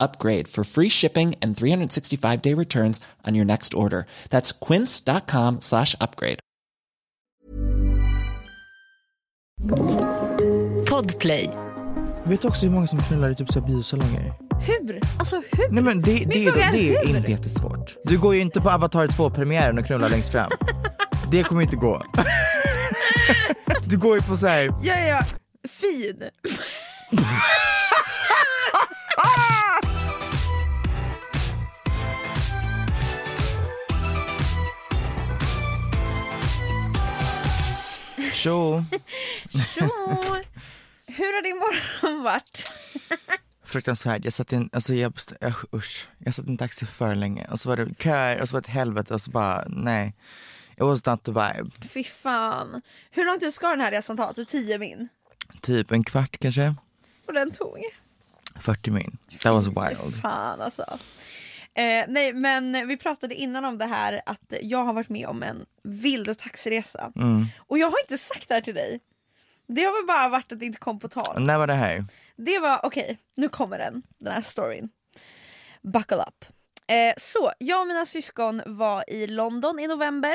upgrade for free shipping and 365 day returns on your next order. That's quince.com slash upgrade. Podplay. Vet du också hur många som knullar i typ så här biosalonger? Hur? Alltså hur? Nej men det, det, är det är inte jättesvårt. Du går ju inte på Avatar 2-premiären och knullar längst fram. Det kommer inte gå. Du går ju på så här. Ja, ja, ja. Fin. tjo, Så. Hur har din morgon varit? fruktansvärt. Jag satt i en, alltså jag, jag, usch, jag satt i en taxi för länge och så var det köer och så var det ett helvete och så bara nej. It was not the vibe. Fy fan. Hur lång tid ska den här resan ta? Typ 10 min? Typ en kvart kanske, Och den tog? 40 min. That was Fy wild. fan alltså. Eh, nej men vi pratade innan om det här att jag har varit med om en vild taxiresa. Mm. Och jag har inte sagt det här till dig. Det har väl bara varit att det inte kom på tal. När var det här? Det var, okej, nu kommer den, den här storyn. Buckle up. Eh, så, jag och mina syskon var i London i november.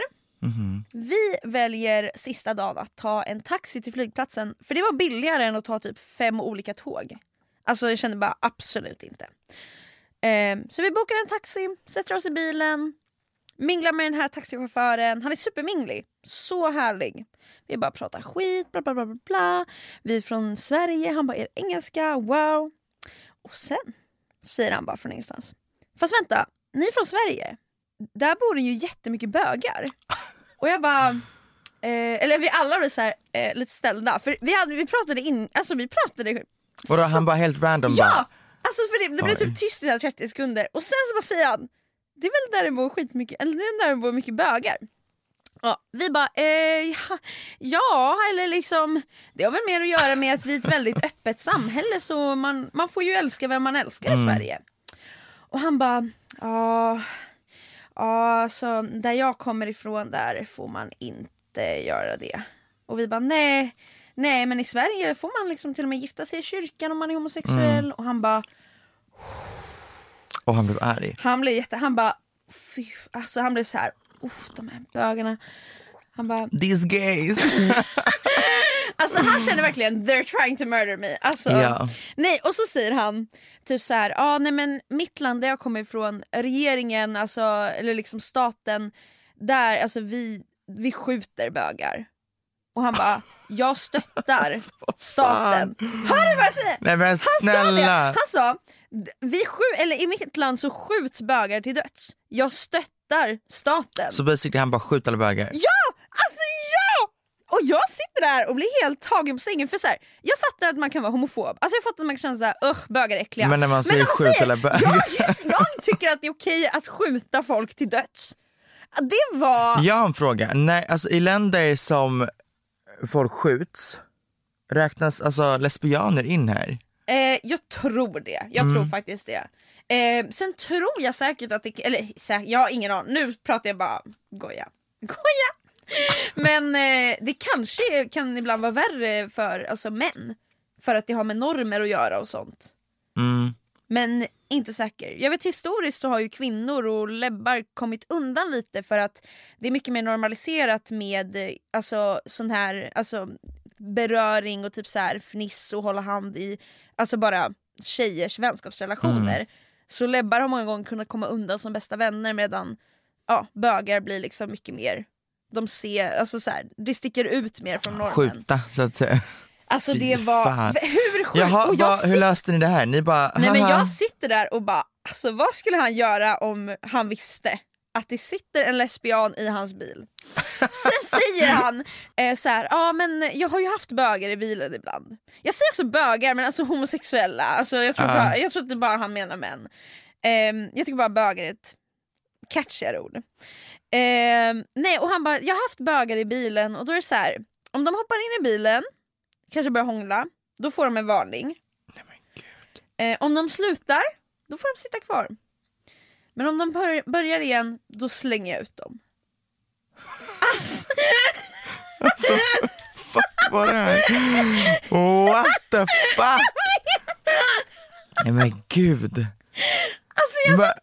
Vi väljer sista dagen att ta en taxi till flygplatsen för det var billigare än att ta typ fem olika tåg. Alltså jag kände bara absolut inte. Eh, så vi bokar en taxi, sätter oss i bilen, minglar med den här taxichauffören. Han är superminglig, så härlig. Vi bara pratar skit, bla bla bla bla. bla. Vi är från Sverige, han bara är engelska, wow. Och sen säger han bara från ingenstans. Fast vänta, ni är från Sverige? Där bor det ju jättemycket bögar. Och jag bara, eh, eller vi alla blev så här, eh, lite ställda. För vi, hade, vi pratade in, alltså vi pratade Vadå så- han bara helt random Ja! bara. Alltså för det, det blev Oj. typ tyst i så här 30 sekunder och sen så bara säger han Det är väl där det bor skitmycket, eller det är där det bor mycket bögar. Ja, vi bara, eh, ja, ja, eller liksom Det har väl mer att göra med att vi är ett väldigt öppet samhälle så man, man får ju älska vem man älskar i Sverige. Och han bara, ja, ja, så där jag kommer ifrån där får man inte göra det. Och vi bara, nej, nej men i Sverige får man liksom till och med gifta sig i kyrkan om man är homosexuell. Och han bara, Och han blev arg. han blev jätte, han bara, fy, alltså han blev så här, uff de här bögarna. Han bara, These gays. Alltså han känner verkligen they're trying to murder me. Alltså, Ja. nej, och så säger han typ så här, ah, nej men mitt land där jag kommer ifrån, regeringen, alltså, eller liksom staten, där alltså vi, vi skjuter bögar. Och han bara, jag stöttar staten. Hör du vad jag säger? Nej men Han sa det, snälla. han sa, "D- vi skju- eller i mitt land så skjuts bögar till döds. Jag stöttar staten. Så basically han bara skjut alla bögar. Ja! Alltså ja! Och jag sitter där och blir helt tagen på sängen för så här, jag fattar att man kan vara homofob, alltså jag fattar att man kan känna såhär, usch bögar är äckliga. Men när man säger skjut alla bögar. jag, just, jag tycker att det är okej att skjuta folk till döds. Det var... Jag har en fråga. Nej, alltså, I länder som folk skjuts, räknas alltså lesbianer in här? Eh, jag tror det, jag Mm. tror faktiskt det. Eh, sen tror jag säkert att det, eller säkert, jag har ingen aning, nu pratar jag bara goja. Goja! Men eh, det kanske kan ibland vara värre för alltså, män. För att det har med normer att göra och sånt. Mm. Men inte säker. Jag vet historiskt så har ju kvinnor och lebbar kommit undan lite för att det är mycket mer normaliserat med eh, alltså, sån här alltså, beröring och typ så här fniss och hålla hand i alltså bara tjejers vänskapsrelationer. Mm. Så lebbar har många gånger kunnat komma undan som bästa vänner medan ja, bögar blir liksom mycket mer de ser, alltså så här, det sticker ut mer från normen. Skjuta så att säga. Alltså Fy det var, fan. hur sjukt? Jaha, och jag vad, hur löste ni det här? Ni bara, Nej men jag sitter där och bara, alltså vad skulle han göra om han visste att det sitter en lesbian i hans bil? Sen säger han eh, så här, ja men jag har ju haft bögar i bilen ibland. Jag säger också bögar men alltså homosexuella, alltså, jag, tror Ah. bara, jag tror inte bara han menar män. Ehm, jag tycker bara bögar är ett catchigare ord. Ehm, nej och han bara, jag har haft bögar i bilen och då är det så här, om de hoppar in i bilen, kanske börjar hångla, då får de en varning. Eh, om de slutar, då får de sitta kvar. Men om de bör- börjar igen, då slänger jag ut dem. Alltså, Alltså, fuck vad det här? What the fuck? Nej men gud. alltså jag, Va?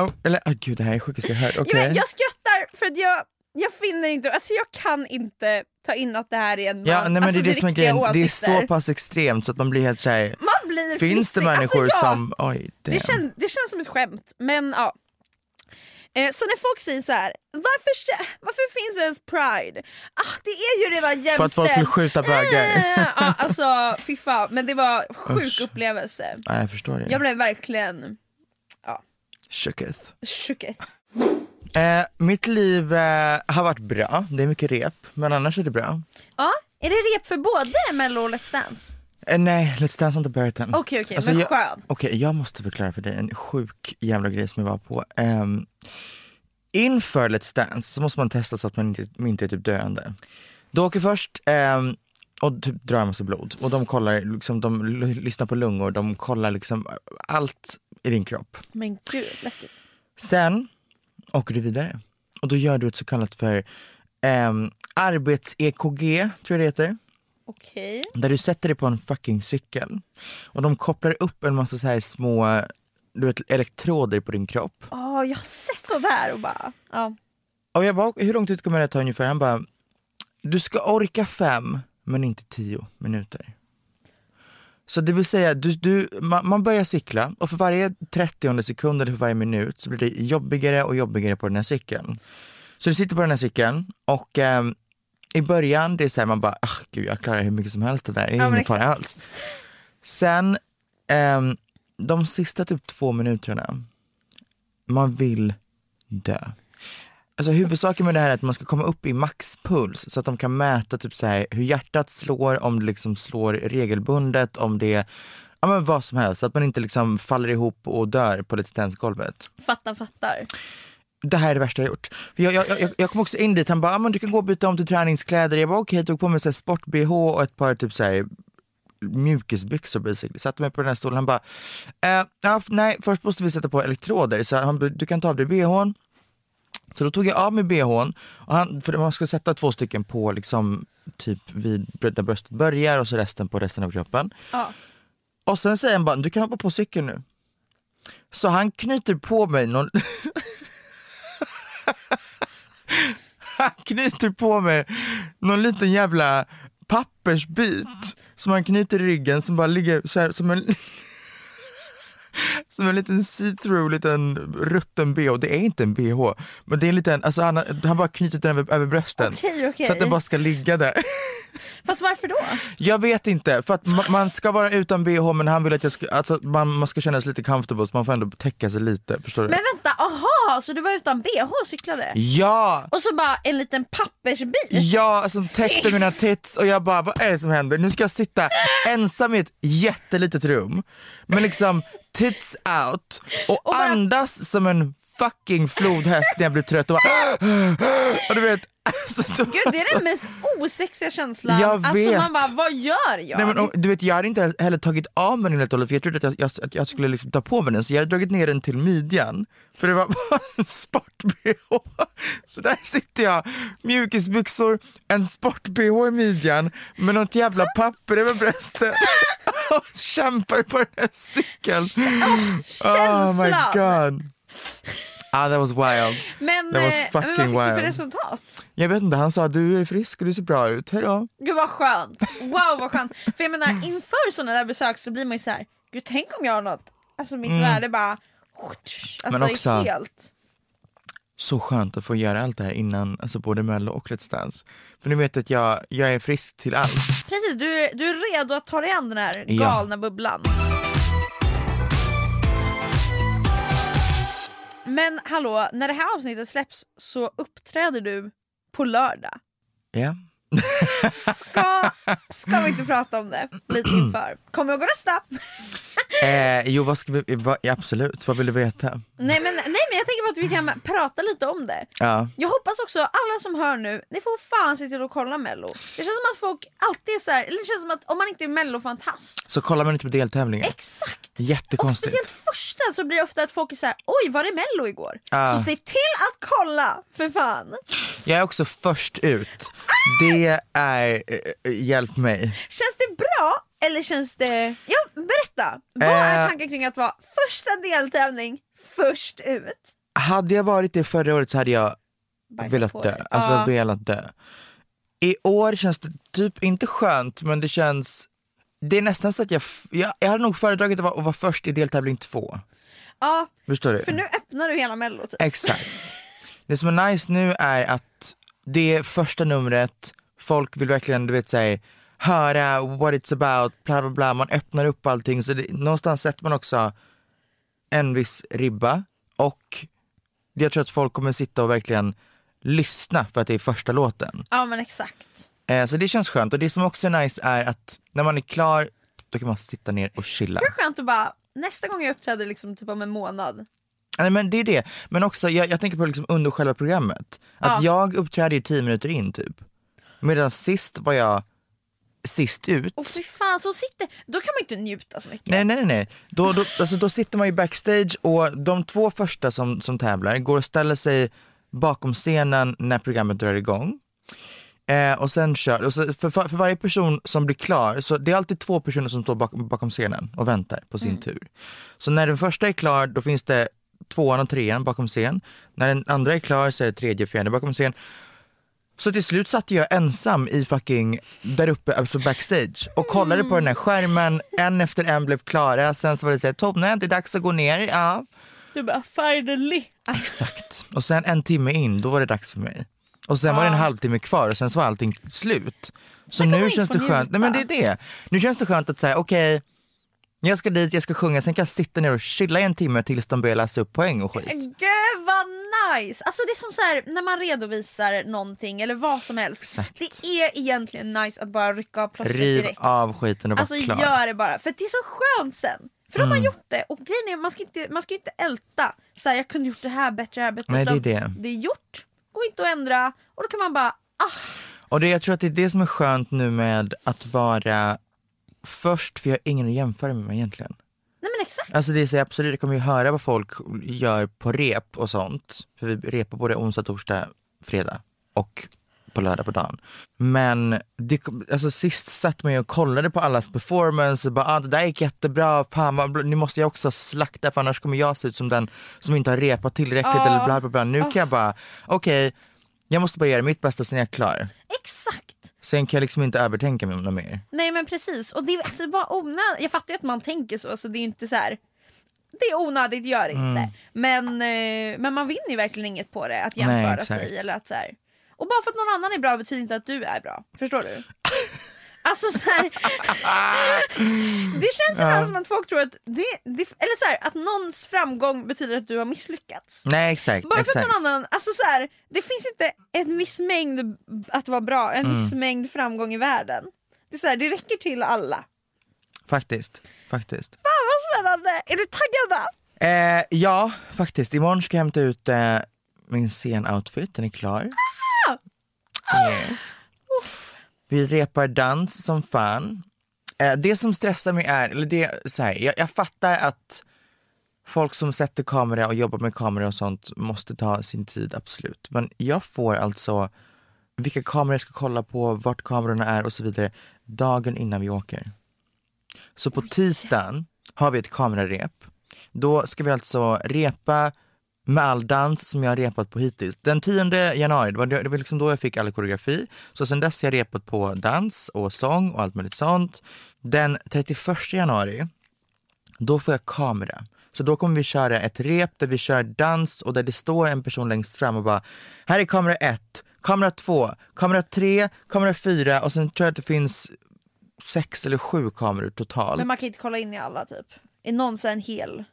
Oh, eller, oh, gud det här är det sjukaste jag hört. jag, Okej. jag skrattar för att jag, jag finner inte, alltså jag kan inte ta in att det här är en Ja, man- nej, men alltså, det är det som är grejen, det är åsikter. så pass extremt så att man blir helt såhär, Man blir finns det fnissig. människor alltså, ja, som, oj det, kän, det känns som ett skämt, men ja. Eh, så när folk säger så här, varför, varför finns det ens pride? Ah, det är ju redan jämställt. För att folk vill skjuta bögar. Eh, ja, alltså fy fan, men det var sjuk Usch. upplevelse. Ja, jag förstår det. Jag blev verkligen Shooketh. shooketh. Eh, mitt liv eh, har varit bra, det är mycket rep, men annars är det bra. Ja, är det rep för både Mello och Let's Dance? Eh, nej, Let's Dance har inte börjat än. Okej okej, Alltså, men jag- skönt. Okej, jag måste förklara för dig en sjuk jävla grej som jag var på. Um, inför Let's Dance så måste man testa så att man inte, man inte är typ döende. Du åker först ehm, och typ drar en massa blod och de kollar, liksom, de lyssnar på lungor, de kollar liksom allt i din kropp. Men gud, läskigt. Sen åker du vidare och då gör du ett så kallat för um, arbets-EKG, tror jag det heter. Okej. Där du sätter dig på en fucking cykel och de kopplar upp en massa så här små du vet, elektroder på din kropp. Åh, jag har sett sådär och bara, ja. Och jag bara, hur lång tid kommer det ta ungefär? Han bara, du ska orka fem men inte tio minuter. Så det vill säga, du, du, man, man börjar cykla och för varje 30 sekund eller för varje minut så blir det jobbigare och jobbigare på den här cykeln. Så du sitter på den här cykeln och ehm, i början, det är såhär man bara, ah, gud jag klarar hur mycket som helst det där, det är Ja, ingen fara alls. Sen, ehm, de sista typ två minuterna, man vill dö. Alltså huvudsaken med det här är att man ska komma upp i maxpuls så att de kan mäta typ så här, hur hjärtat slår, om det liksom slår regelbundet, om det Ja men vad som helst, så att man inte liksom faller ihop och dör på Let's Dance-golvet. Fattar, fattar. Det här är det värsta jag gjort. För jag, jag, jag, jag kom också in dit, han bara, ah, men du kan gå och byta om till träningskläder. Jag bara okej, jag tog på mig sport-bh och ett par typ så här mjukisbyxor basically. Satte mig på den här stolen, han bara, eh, nej först måste vi sätta på elektroder. Så han du kan ta av dig bhn. Så då tog jag av mig bhn, och han, för man ska sätta två stycken på liksom typ vid där bröstet börjar och så resten på resten av kroppen. Ja. Och sen säger han bara, du kan hoppa på cykeln nu. Så han knyter på mig någon... han knyter på mig någon liten jävla pappersbit som han knyter i ryggen som bara ligger så här, som en... Som en liten see-through, liten rutten bh. Det är inte en bh, men det är en liten, alltså han, han bara knutit den över, över brösten. Okej, okej. Så att den bara ska ligga där. Fast varför då? Jag vet inte, för att ma- man ska vara utan bh men han vill att jag ska, alltså man, man ska känna sig lite comfortable så man får ändå täcka sig lite, förstår du? Men vänta, aha, så du var utan bh och cyklade? Ja! Och så bara en liten pappersbit? Ja, som täckte mina tits och jag bara, vad är det som händer? Nu ska jag sitta ensam i ett jättelitet rum med liksom tits out och, bara- andas som en fucking flodhäst när jag blir trött och bara, och du vet, alltså, Gud det är den mest osexiga känslan. Jag Alltså vet. man bara, vad gör jag? Nej, men, och, du vet, jag hade inte heller tagit av mig den helt och hållet för jag trodde att jag, jag, att jag skulle liksom ta på mig den så jag hade dragit ner den till midjan. För det var bara en sport-bh. Så där sitter jag, mjukisbyxor, en sport-bh i midjan med något jävla papper över bröstet och kämpar på den här cykeln. Oh my Känslan! god. Ah, that was wild. Men, That was eh, men fucking vad fick du för resultat? Jag vet inte, han sa du är frisk och du ser bra ut, hejdå. Gud vad skönt. Wow vad skönt. För jag menar inför sådana där besök så blir man ju så här, gud tänk om jag har något, alltså mitt värde bara, alltså Mm. Men också- helt. så skönt att få göra allt det här innan alltså både mello och Let's Dance. För nu vet att jag, jag är frisk till allt. Precis, du du är redo att ta dig an den här Ja. galna bubblan. Men hallå, när det här avsnittet släpps så uppträder du på lördag. Ja. Ska, ska vi inte prata om det lite inför? Kom ihåg att rösta! Eh, jo, vad ska vi, vad, absolut, vad vill du veta? Nej men, nej men jag tänker på att vi kan prata lite om det. Ja. Jag hoppas också, alla som hör nu, ni får fan se till att kolla mello. Det känns som att folk alltid är så här, eller det känns som att om man inte är mellofantast, Så kollar man inte på deltävlingar. exakt! Och Jättekonstigt. speciellt första så blir det ofta att folk är så här: oj var det mello igår? Ja. Så se till att kolla, för fan! Jag är också först ut. Det är, eh, hjälp mig. Känns det bra eller känns det... Ja, berätta! Vad är Eh. tanken kring att vara första deltävling först ut? Hade jag varit det förra året så hade jag velat på dö. dig. Alltså Ja. velat dö. I år känns det typ inte skönt men det känns, det är nästan så att jag, f- jag, jag hade nog föredragit att vara, att vara först i deltävling två. Ja, Förstår du? för nu öppnar du hela mello typ. Exakt. Det som är nice nu är att det är första numret, folk vill verkligen du vet säga höra what it's about, bla bla bla, man öppnar upp allting så det, någonstans sätter man också en viss ribba och jag tror att folk kommer sitta och verkligen lyssna för att det är första låten. Ja men exakt. Eh, så det känns skönt och det som också är nice är att när man är klar då kan man sitta ner och chilla. Hur skönt att bara, nästa gång jag uppträder liksom typ om en månad. Nej men det är det, men också jag, jag tänker på liksom under själva programmet. Att Ja. jag uppträdde i tio minuter in typ. Medan sist var jag sist ut. Och fy fan, så sitter, då kan man inte njuta så mycket. Nej nej nej, nej. Då, då, alltså, då sitter man ju backstage och de två första som, som tävlar går och ställer sig bakom scenen när programmet drar igång. Eh, och sen kör, och så för, för, varje person som blir klar, så det är alltid två personer som står bakom, bakom scenen och väntar på sin tur. Så när den första är klar då finns det tvåan och trean bakom scen. När den andra är klar så är det tredje och fjärde bakom scen. Så till slut satt jag ensam i fucking, där uppe, alltså backstage och kollade på den här skärmen, en efter en blev klara, sen så var det såhär, Tone det är dags att gå ner, ja. Du bara finally. Exakt. Och sen en timme in, då var det dags för mig. Och sen var det en halvtimme kvar och sen så var allting slut. Så nu känns det skönt, nej men det är det. Nu känns det skönt att säga, okej, jag ska dit, jag ska sjunga, sen kan jag sitta ner och chilla i en timme tills de börjar läsa upp poäng och skit. Gud vad nice! Alltså det är som så här, när man redovisar någonting eller vad som helst. Exakt. Det är egentligen nice att bara rycka av plåstret Riv direkt. av skiten och var Alltså klar. gör det bara, för det är så skönt sen. För de har Mm. gjort det och grejen är man ska inte, man ska inte älta. Så här, jag kunde gjort det här bättre, det här bättre. Nej, det är det. Det är gjort, går inte att ändra och då kan man bara ah, Och det, jag tror att det är det som är skönt nu med att vara först, för jag har ingen att jämföra med mig egentligen. nej men exakt. Alltså det är så absolut, jag kommer ju höra vad folk gör på rep och sånt. För vi repar både onsdag, torsdag, fredag och på lördag på dagen. Men det, alltså sist satt man ju och kollade på allas performance och bara ah, det där gick jättebra, fan vad, nu måste jag också slakta för annars kommer jag se ut som den som inte har repat tillräckligt Ja. eller bla bla bla. Nu kan jag bara, okej, jag måste bara göra mitt bästa sen är jag klar. Exakt. Sen kan jag liksom inte övertänka mig något mer. Nej men precis, och det är alltså bara onödigt. Jag fattar ju att man tänker så, så det är inte så här. Det är onödigt, gör inte. Mm. Men, eh, men man vinner ju verkligen inget på det, att Nej, jämföra exakt. sig. Eller att så här. Och bara för att någon annan är bra betyder inte att du är bra. Förstår du? Alltså så här, Det känns ibland som att folk tror att det, det, eller så här, att någons framgång betyder att du har misslyckats. Nej exakt, Bara för exakt. att någon annan, alltså så här, det finns inte en viss mängd att vara bra, en Mm. viss mängd framgång i världen. Det, är så här, det räcker till alla. Faktiskt, faktiskt. Fan vad spännande! Är du taggad? Eh, ja, faktiskt. Imorgon ska jag hämta ut eh, min scenoutfit, den är klar. Yes. Vi repar dans som fan. Eh, det som stressar mig är, eller det, så här, jag, jag fattar att folk som sätter kamera och jobbar med kamera och sånt måste ta sin tid, absolut. Men jag får alltså vilka kameror jag ska kolla på, vart kamerorna är och så vidare dagen innan vi åker. Så på tisdagen har vi ett kamerarep. Då ska vi alltså repa med all dans som jag har repat på hittills. Den 10 januari, det var, det var liksom då jag fick all koreografi. Så sen dess har jag repat på dans och sång och allt möjligt sånt. Den 31 januari, då får jag kamera. Så då kommer vi köra ett rep där vi kör dans och där det står en person längst fram och bara Här är kamera ett, kamera två, kamera tre, kamera fyra och sen tror jag att det finns sex eller sju kameror totalt. Men man kan inte kolla in i alla typ. Är någon en hel?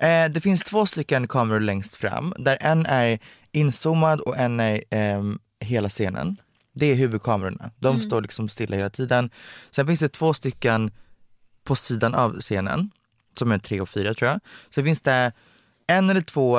Eh, det finns två stycken kameror längst fram, där en är inzoomad och en är eh, hela scenen. Det är huvudkamerorna, de Mm. står liksom stilla hela tiden. Sen finns det två stycken på sidan av scenen, som är tre och fyra tror jag. Sen finns det en eller två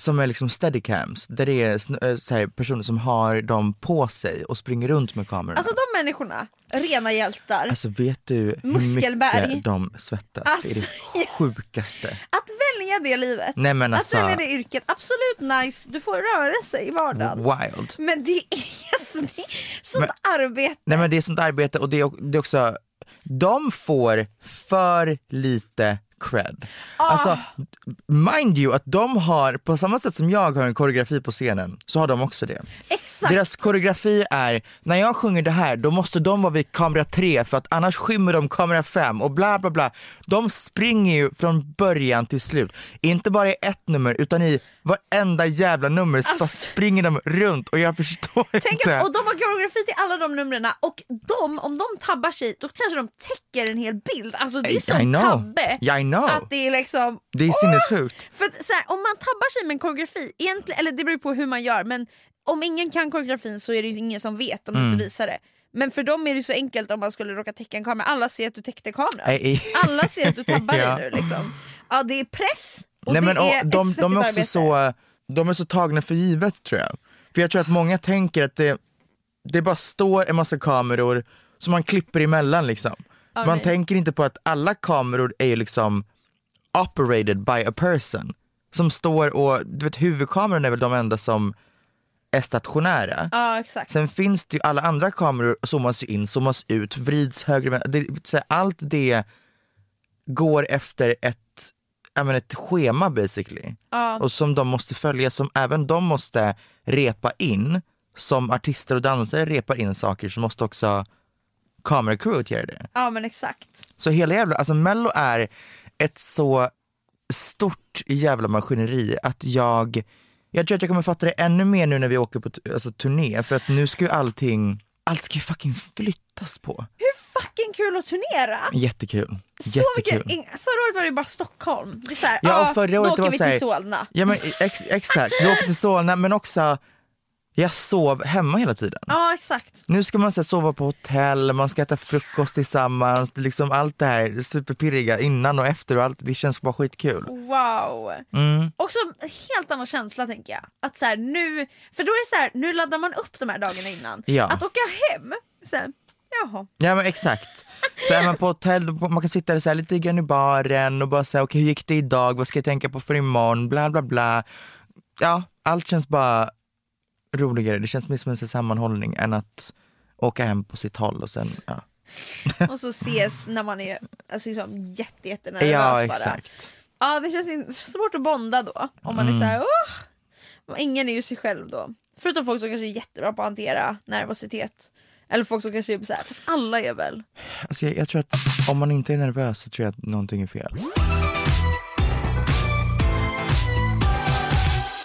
som är liksom steadycams, där det är eh, så här, personer som har dem på sig och springer runt med kamerorna. Alltså de människorna, rena hjältar. Alltså vet du hur Muskelberg. mycket de svettas? Alltså, det är det sjukaste. Att välja det livet, Nej, men alltså- att välja det yrket, absolut nice, du får röra sig i vardagen. Wild. Men det är, så- det är sånt arbete. Nej men det är sånt arbete och det är, det är också, de får för lite cred. Alltså, mind you att de har, på samma sätt som jag har en koreografi på scenen, så har de också det. Exakt. Deras koreografi är, när jag sjunger det här då måste de vara vid kamera tre för att annars skymmer de kamera fem och bla bla bla. De springer ju från början till slut. Inte bara i ett nummer utan i varenda jävla nummer så bara springer de runt och jag förstår Tänk inte. att, och de har koreografi till alla de numren och de, om de tabbar sig då kanske de täcker en hel bild. Alltså det är I så know. tabbe. Yeah, I know. Att det är liksom... Det är sinnessjukt. För att, så här, om man tabbar sig med en koreografi, egentligen, eller det beror på hur man gör, men om ingen kan koreografin så är det ju ingen som vet om du Mm. inte visar det. Men för dem är det så enkelt om man skulle råka täcka en kamera, alla ser att du täckte kameran. Alla ser att du tabbar Ja. dig nu liksom. Ja det är press och Nej, men, och, de, de är också så, de är så tagna för givet tror jag. För jag tror att många tänker att det, det bara står en massa kameror som man klipper emellan liksom. Man nej. tänker inte på att alla kameror är liksom operated by a person. Som står och, du vet huvudkameran är väl de enda som är stationära. Ja exakt. Sen finns det ju alla andra kameror zoomas ju in, zoomas ut, vrids vänster. det, allt det går efter ett, ja, men ett schema basically. Och som de måste följa, som även de måste repa in. Som artister och dansare repar in saker så måste också kameracrewet göra det. Ja men exakt. Så hela jävla, alltså mello är ett så stort jävla maskineri att jag, jag tror att jag kommer fatta det ännu mer nu när vi åker på alltså, turné för att nu ska ju allting, allt ska ju fucking flyttas på. Hur fucking kul att turnera! Jättekul. Så Jättekul. mycket, förra året var det bara Stockholm. Det är så här, Ja, ah, förra året åker var vi till Solna. Ja men ex, exakt, vi åkte till Solna men också, jag sov hemma hela tiden. Ja exakt. Nu ska man så här, sova på hotell, man ska äta frukost tillsammans, det är liksom allt det här superpirriga innan och efter och allt, det känns bara skitkul. Wow. Mm. Också en helt annan känsla tänker jag. Att så här, nu, för då är det så här, nu laddar man upp de här dagarna innan. Ja. Att åka hem, så här, jaha. Ja men exakt. För är man på hotell, man kan sitta så här lite grann i baren och bara säga okej hur gick det idag, vad ska jag tänka på för imorgon, bla bla bla. Ja, allt känns bara roligare, det känns mer som en sammanhållning än att åka hem på sitt håll och sen, ja. Och så ses när man är alltså, liksom, jätte, jättenervös Ja bara. exakt. Ja det känns svårt att bonda då. Om man är så här, Mm. åh! Ingen är ju sig själv då. Förutom folk som kanske är jättebra på att hantera nervositet. Eller folk som kanske är så här, fast alla är väl. Alltså jag, jag tror att om man inte är nervös så tror jag att någonting är fel.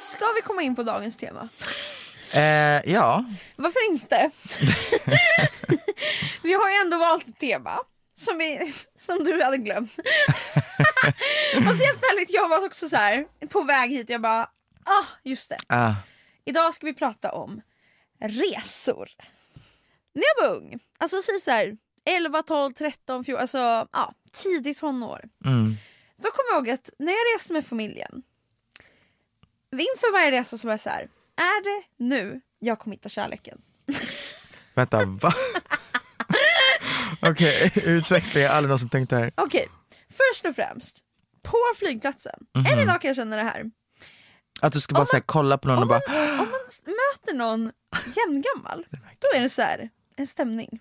Ska vi komma in på dagens tema? Eh, ja, Varför inte? vi har ju ändå valt ett tema som, vi, som du hade glömt. och så helt ärligt, jag var också så här på väg hit, jag bara, ah just det. ah, Idag ska vi prata om resor. När jag var ung, alltså säg så här 11, 12, 13, 14, alltså ja, tidigt tonår. mm, då kommer jag ihåg att när jag reste med familjen, inför varje resa så var jag så här, är det nu jag kommer hitta kärleken? Vänta, va? Okej, utveckla, jag har aldrig någonsin tänkt det här. Okej, först och främst, på flygplatsen, Mhm. än idag kan jag känna det här. Att du ska bara så här, kolla på någon och bara, man, om man möter någon jämngammal, då är det så här, en stämning.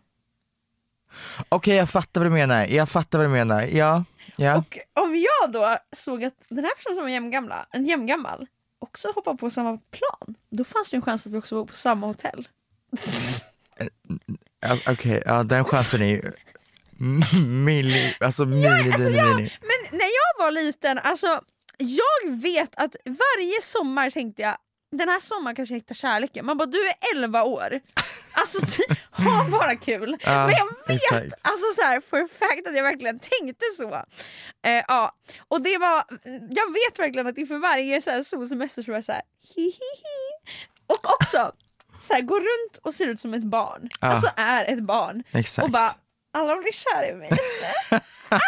okej jag fattar vad du menar, jag fattar vad du menar, ja, ja. Och om jag då såg att den här personen som var jämngamla, en jämngammal också hoppar på samma plan, då fanns det en chans att vi också var på samma hotell. Ja, Okej, ja den chansen är ju milli, alltså mini, Alltså mini, jag, mini. men när jag var liten, alltså jag vet att varje sommar tänkte jag den här sommaren kanske jag hittar kärleken. Man bara du är 11 år. Alltså ha bara kul. Ja, Men jag vet exakt. alltså så här, for a fact att jag verkligen tänkte så. Eh, ja. Och det var, jag vet verkligen att inför varje så här solsemester så var jag så här, hi, hi, hi. Och också så här, gå runt och ser ut som ett barn. Ja. Alltså är ett barn. Exakt. Och bara alla blir kära i mig just nu. Ah!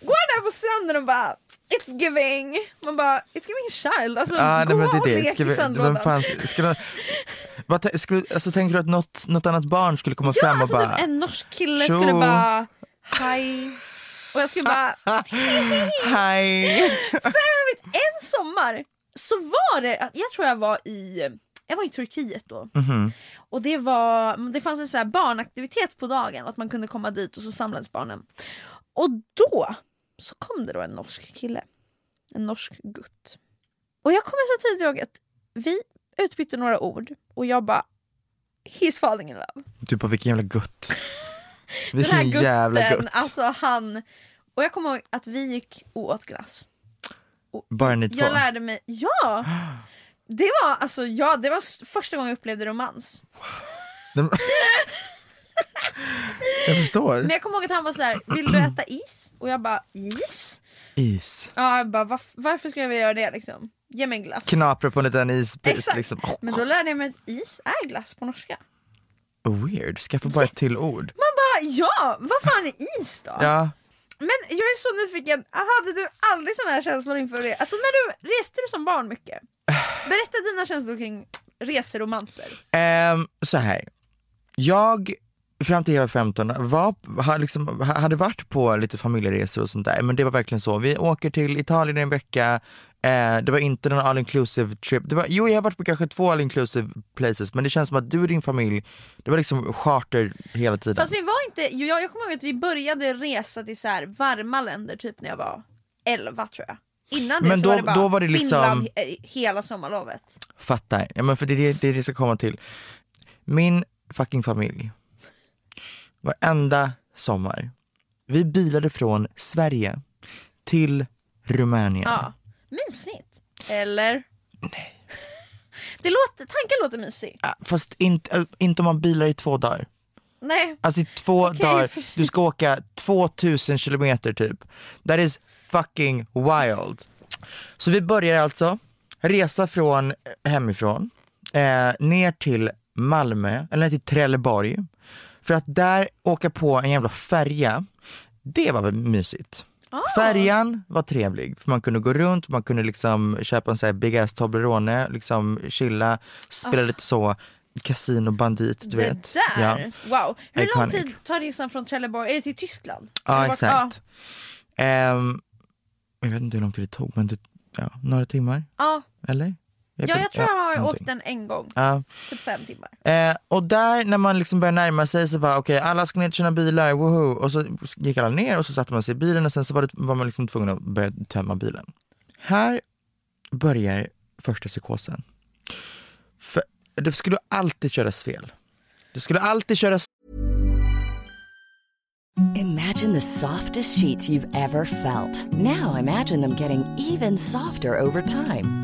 Går där på stranden och bara It's giving, man bara It's giving child, alltså Ja, gå nej, men det och är det. lek Ska i vi, sandlådan. fan, ska vad, skulle, alltså, tänkte du att något, något annat barn skulle komma Ja, fram och alltså bara, typ en norsk kille Tjo. skulle bara Hej Och jag skulle bara hej! För övrigt, en sommar så var det, jag tror jag var i jag var i Turkiet då Mhm. och det, var, det fanns en så här barnaktivitet på dagen, att man kunde komma dit och så samlades barnen. Och då så kom det då en norsk kille, en norsk gutt. Och jag kommer så tydligt ihåg att vi utbytte några ord och jag bara He's falling in love. Du bara vilken jävla gutt. Den här Vilken jävla gutt. alltså han Och jag kommer ihåg att vi gick och åt glass. Bara ni två. Jag lärde mig, ja! Det var alltså, ja, det var första gången jag upplevde romans. Jag förstår. Men jag kommer ihåg att han var så här: vill du äta is? Och jag bara, is? Is. Ja, jag bara, "Varf- varför ska jag göra det liksom? Ge mig en glass. Knaprar på en liten isbit Exakt. liksom. Men då lärde jag mig att is är glass på norska. Weird, skaffa bara ett till ord. Man bara, ja, vad fan är is då? Ja, men jag är så nyfiken, hade du aldrig såna här känslor inför det? Alltså när du, reste du som barn mycket? Berätta dina känslor kring reseromanser. Um, så här. Jag, fram till jag var 15, var, ha- liksom, ha- hade varit på lite familjeresor och sånt där, men det var verkligen så. Vi åker till Italien en vecka, eh, det var inte någon all inclusive trip. Det var, jo, jag har varit på kanske två all inclusive places, men det känns som att du och din familj, det var liksom charter hela tiden. Fast vi var inte, jo, jag, jag kommer ihåg att vi började resa till så här varma länder typ när jag var 11 tror jag. Innan det Men så då- var det bara då var det liksom- Finland he- hela sommarlovet. Fattar, ja, men för det är det, det det ska komma till. Min fucking familj, varenda sommar, vi bilade från Sverige till Rumänien. Ja. Mysigt. Eller? Nej. Det låter, tanken låter mysig. Fast inte, äh, inte om man bilar i två dagar. Nej. Alltså i två Okej, dagar, för- du ska åka 2000 kilometer typ. That is fucking wild. Så vi börjar alltså resa från eh, hemifrån eh, ner till Malmö, eller till Trelleborg. För att där åka på en jävla färja, det var väl mysigt. Färjan var trevlig, för man kunde gå runt, man kunde liksom köpa en sån här big ass Toblerone, liksom chilla, spela lite så, Casino Bandit, du det vet. där, wow. Hur lång Iconic. tid tar resan från Trelleborg? Är det till Tyskland? Ja Eller vart- exakt. Ehm, jag vet inte hur lång tid det tog men det, ja, några timmar Ja, eller? ja. jag tror jag har någonting. åkt den en gång. Ja. Typ fem timmar. Eh, och där när man liksom börjar närma sig så bara okej alla ska ner till sina bilar, woho! Och så gick alla ner och så satte man sig i bilen och sen så var, det, var man liksom tvungen att börja tömma bilen. Här börjar första psykosen. För det skulle alltid köras fel. Det skulle alltid köras Imagine the softest sheets you've ever felt. Now imagine them getting even softer over time.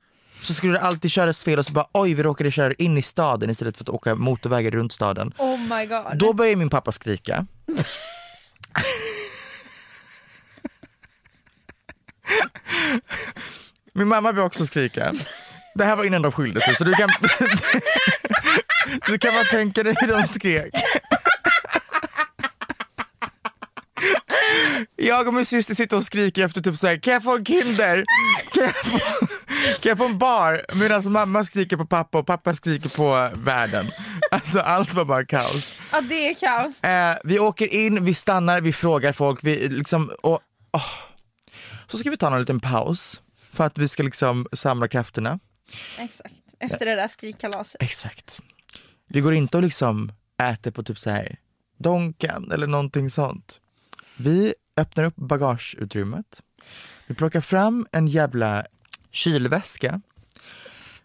så skulle det alltid köras fel och så bara oj vi råkade köra in i staden istället för att åka motorvägar runt staden. Oh my god. Då börjar min pappa skrika. Min mamma började också skrika. Det här var innan de skilde sig så du kan, du kan bara tänka dig hur de skrek. Jag och min syster sitter och skriker efter typ såhär, kan jag få en Kinder? Kan jag få, kan jag få en bar? Medan mamma skriker på pappa och pappa skriker på världen. Alltså allt var bara kaos. Ja det är kaos. Eh, vi åker in, vi stannar, vi frågar folk, vi liksom, och, åh. Så ska vi ta en liten paus för att vi ska liksom samla krafterna. Exakt. Efter det där skrikkalaset. Exakt. Vi går inte och liksom äter på typ så här Donken eller någonting sånt. Vi öppnar upp bagageutrymmet. Vi plockar fram en jävla kylväska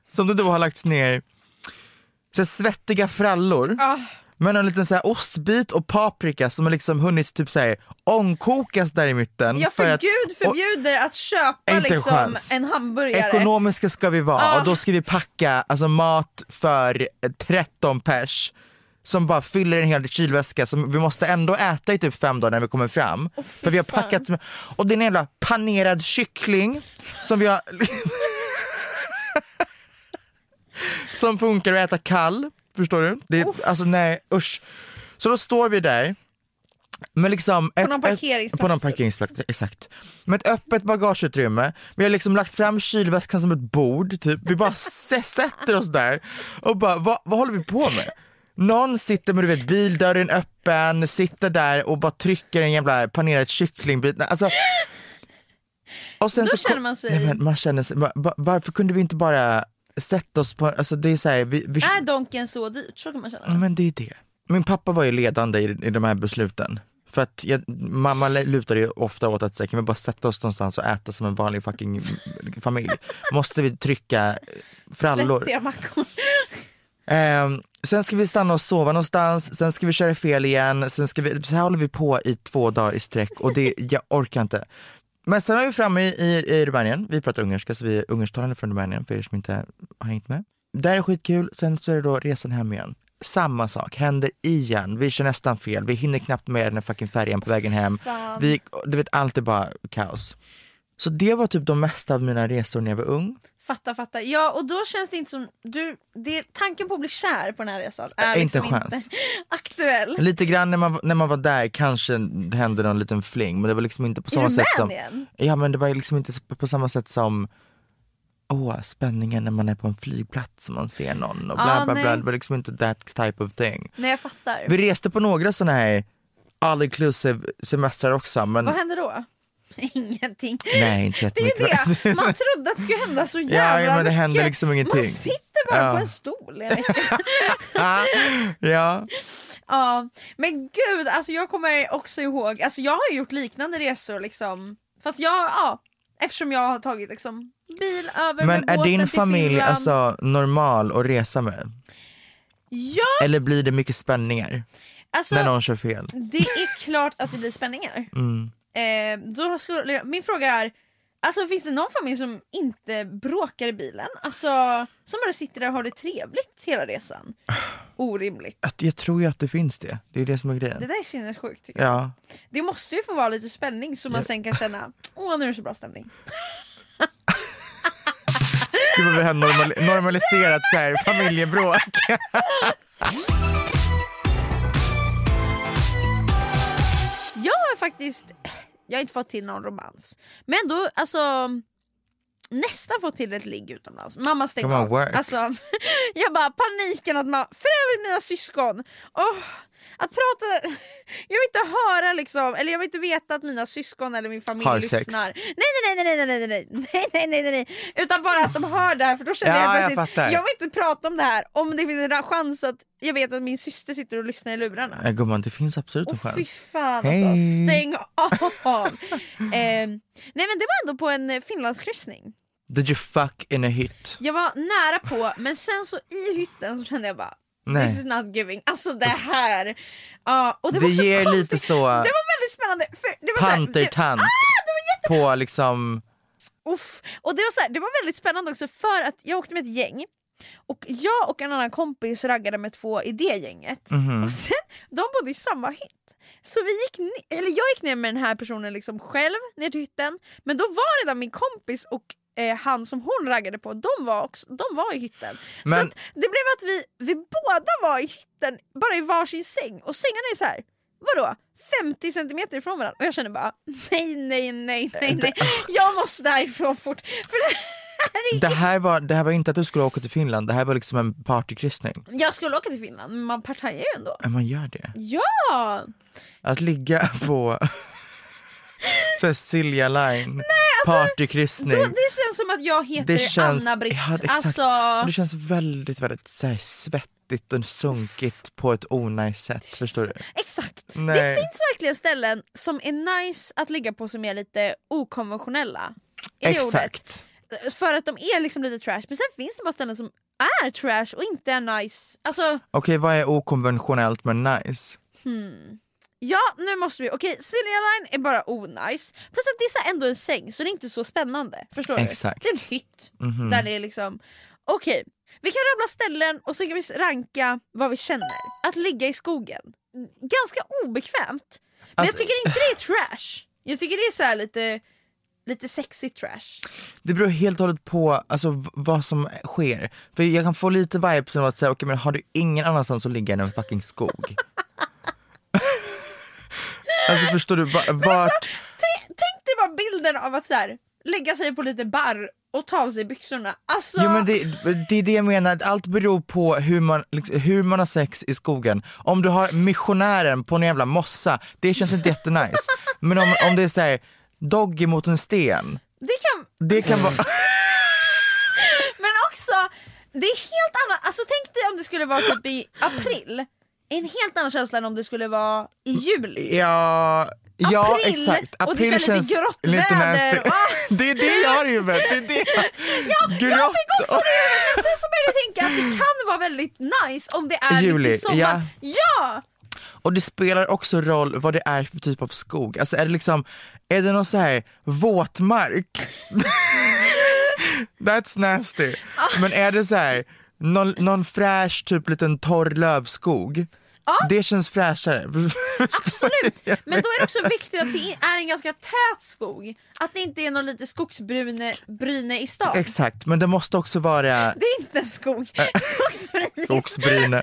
som det då har lagts ner så svettiga frallor Ah. med en liten så här ostbit och paprika som har liksom hunnit typ så här ångkokas där i mitten. Ja för, att- gud och- förbjuder att köpa liksom chans. en hamburgare. Ekonomiska ska vi vara Ah. och då ska vi packa alltså, mat för eh, 13 pers som bara fyller en hel kylväska som vi måste ändå äta i typ fem dagar när vi kommer fram. för vi har packat, och det är en jävla panerad kyckling som vi har som funkar att äta kall, förstår du? Det är, alltså nej usch. Så då står vi där med liksom ett, någon Ett, på någon typ. parkeringsplats, exakt. Med ett öppet bagageutrymme, vi har liksom lagt fram kylväskan som ett bord, typ. vi bara sätter oss där och bara, vad, vad håller vi på med? Någon sitter med du vet, bildörren öppen, sitter där och bara trycker en jävla panerad kycklingbit. Alltså, och sen Då så, känner man sig- Nej, men man känner sig, va- va- varför kunde vi inte bara sätta oss på, alltså det är så här, vi, vi, Är Donken så dyrt? Så kan man känna. Men det är det. Min pappa var ju ledande i, i de här besluten. För att jag, mamma lutar ju ofta åt att säga, kan vi bara sätta oss någonstans och äta som en vanlig fucking familj? Måste vi trycka frallor? Svettiga mackor. Ehm, sen ska vi stanna och sova någonstans, sen ska vi köra fel igen, sen ska vi, så här håller vi på i två dagar i sträck och det, jag orkar inte. Men sen är vi framme i, i, i Rumänien, vi pratar ungerska så vi är ungersktalande från Rumänien för er som inte har hängt med. Där är skitkul, sen så är det då resan hem igen. Samma sak händer igen, vi kör nästan fel, vi hinner knappt med den fucking färjan på vägen hem. Vi, du vet allt är bara kaos. Så det var typ de mesta av mina resor när jag var ung. Fattar, fattar. Ja och då känns det inte som, du, det, tanken på att bli kär på den här resan är Inte liksom en chans. inte aktuell. Lite grann när man, när man var där kanske det hände någon liten fling men det var liksom inte på I samma sätt som Rumänien? Ja men det var liksom inte på samma sätt som Åh, spänningen när man är på en flygplats och man ser någon och bla Ah, bla bla. Det var liksom inte that type of thing. Nej jag fattar. Vi reste på några sådana här all inclusive semestrar också men Vad hände då? Ingenting. nej inte Det är ju det, man trodde att det skulle hända så jävla ja, men det händer liksom ingenting. Man sitter bara Ja. på en stol en ja, ja, men gud, alltså jag kommer också ihåg, alltså jag har gjort liknande resor liksom. Fast jag, ja, eftersom jag har tagit liksom bil över men med är båten din familj alltså normal att resa med? Ja, Eller blir det mycket spänningar? Alltså, när någon kör fel. det är klart att det blir spänningar. Mm. Eh, då skulle, jag- min fråga är, alltså, finns det någon familj som inte bråkar i bilen? Alltså, som bara sitter där och har det trevligt hela resan? Orimligt. Att Jag tror ju att det finns det, det är det som är grejen. Det där är sinnessjukt tycker jag. Ja, Det måste ju få vara lite spänning så man sen kan känna, åh nu är det så bra stämning. gud vad vi har normal, normaliserat så här, familjebråk. Jag har faktiskt, jag har inte fått till någon romans. Men då, alltså nästan fått till ett ligg utomlands. Mamma stängde av. work. Alltså, jag bara paniken att man, för övrigt mina syskon. Åh, att prata, jag vill inte höra liksom, eller jag vill inte veta att mina syskon eller min familj Har lyssnar. Nej nej nej nej nej nej nej nej nej nej nej nej utan bara att de hör det här för då känner Ja, jag jag plötsligt, fattar. jag vill inte prata om det här om det finns en chans att jag vet att min syster sitter och lyssnar i lurarna. Nej, gumman, det finns absolut en Åh fy fan alltså, Hej. stäng av! Ehm, nej men det var ändå på en eh, Finlandskryssning. Did you fuck in a hit? Jag var nära på men sen så i hytten så kände jag bara Nej. This is not giving, alltså det här. Ja, och det, Det ger konstigt. lite så Det var väldigt spännande. För det var så här- pantertant det- på liksom, Uff. Och det var, så här, det var väldigt spännande också för att jag åkte med ett gäng och jag och en annan kompis raggade med två i det gänget. Mhm. Och sen, de bodde i samma hytt. Så vi gick eller jag gick ner med den här personen liksom själv ner till hytten men då var redan min kompis och eh, han som hon raggade på, de var, också, de var i hytten. Så Men- att det blev att vi, vi båda var i hytten, bara i varsin säng och sängarna är så här. vadå? 50 centimeter ifrån varandra och jag känner bara nej, nej, nej, nej, nej. Jag måste därifrån fort. För det det här, var, det här var inte att du skulle åka till Finland, det här var liksom en partykryssning. Jag skulle åka till Finland men man partajar ju ändå. Men man gör det. Ja! Att ligga på så här Silja Line, partykryssning. Då, det känns som att jag heter det känns, Anna-Britt. ja, exakt. alltså, det känns väldigt, väldigt så här, svettigt och sunkigt på ett onajs sätt. Förstår du? exakt. Nej. Det finns verkligen ställen som är nice att ligga på som är lite okonventionella. Är? Exakt. För att de är liksom lite trash. Men sen finns det bara ställen som är trash och inte är nice. Alltså, Okej, vad är okonventionellt men nice? ja nu måste vi. Okej, Silja Line är bara onajs. Plus att det är så ändå en säng så det är inte så spännande. Förstår Exakt. du? Det är en hytt. Där det är liksom, okej. Vi kan rabbla ställen och sen kan vi ranka vad vi känner. Att ligga i skogen. Ganska obekvämt. Men Alltså- jag tycker inte det är trash. Jag tycker det är så här lite, lite sexy trash. Det beror helt och hållet på alltså, vad som sker. För jag kan få lite vibes av att säga, okej men har du ingen annanstans att ligga än en fucking skog? alltså förstår du, va, vart... Tänk, tänk dig bara bilden av att så här, lägga sig på lite barr och ta av sig byxorna. Alltså, Jo men det, det är det jag menar, allt beror på hur man, liksom, hur man har sex i skogen. Om du har missionären på en jävla mossa, det känns inte jättenice. Men om, om det är såhär, doggy mot en sten, det kan, det kan vara... men också, det är helt annat. Alltså tänk dig om det skulle vara typ i april. En helt annan känsla än om det skulle vara i juli. Ja, ja April, exakt. och det är här lite grått väder. nasty. Ah. Det är det jag har i huvudet. Det är det. Jag fick Grått. också det i huvudet, men sen så började jag tänka att det kan vara väldigt nice om det är Juli, lite sommar. ja. ja! Och det spelar också roll vad det är för typ av skog. Alltså är det liksom, är det någon så här våtmark? That's nasty. Men är det så här, någon, någon fräsch typ liten torr lövskog? Det känns fräschare. Absolut, men då är det också viktigt att det är en ganska tät skog. Att det inte är någon lite skogsbryne bryne i stan. Exakt, men det måste också vara Det är inte en skog. Skogsbryne skogsbryne.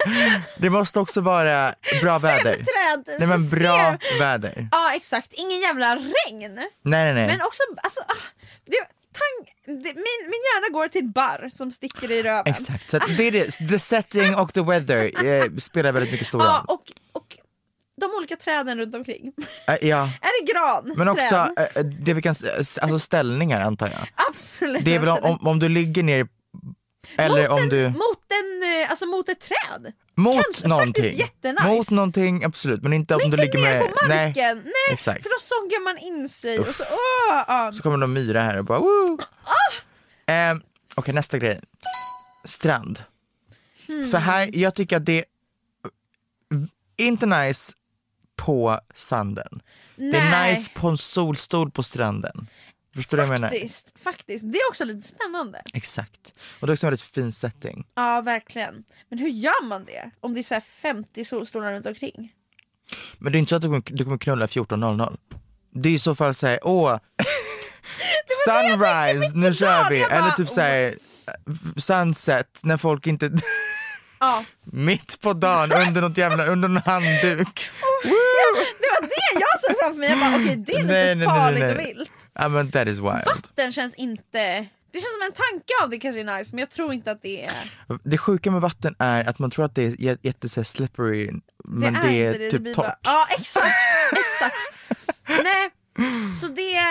Det måste också vara bra väder. Träd. Nej men bra ser- väder. Ja exakt, ingen jävla regn. Nej nej nej. Men också, alltså, ah, det, det, min, min hjärna går till barr som sticker i röven. Exakt, så det är det. The setting och the weather eh, spelar väldigt mycket stor Ja, roll. och, och de olika träden runt omkring. Eh, ja. Är det gran? Men också eh, det vi kan, alltså ställningar antar jag. Absolut. Det är väl om, om, om du ligger ner eller mot om en, du, Mot, en, alltså mot ett träd. Mot Kanske någonting. faktiskt jättenice. Mot någonting, absolut. Men inte om Men du inte ligger ner med, på marken. Nej, exakt. för då sågar man in sig. Och så, åh, ja. Så kommer de myra här och bara. Ah! Eh, Okej nästa grej. Strand. Hmm. För här, jag tycker att det inte nice på sanden. Det är Nej. nice på en solstol på stranden. Förstår du vad jag menar? Faktiskt, faktiskt. Det är också lite spännande. Exakt. Och det är också en väldigt fin setting. Ja verkligen. Men hur gör man det? Om det är så här 50 solstolar runt omkring? Men det är inte så att du kommer, du kommer knulla 14.00. Det är i så fall såhär, åh, sunrise, nu kör vi. Eller typ såhär, sunset, när folk inte, Ja. mitt på dagen under något jävla, under en handduk. Det var det jag såg framför mig. Jag bara okej det är lite Nej, nej, nej, farligt nej. och vilt. Ja men that is wild. Vatten känns inte... Det känns som en tanke av det kanske är nice men jag tror inte att det är... Det sjuka med vatten är att man tror att det är jä- jätte så slippery, men det är, det, det typ blir torrt. Ja exakt, exakt. Nej, så det...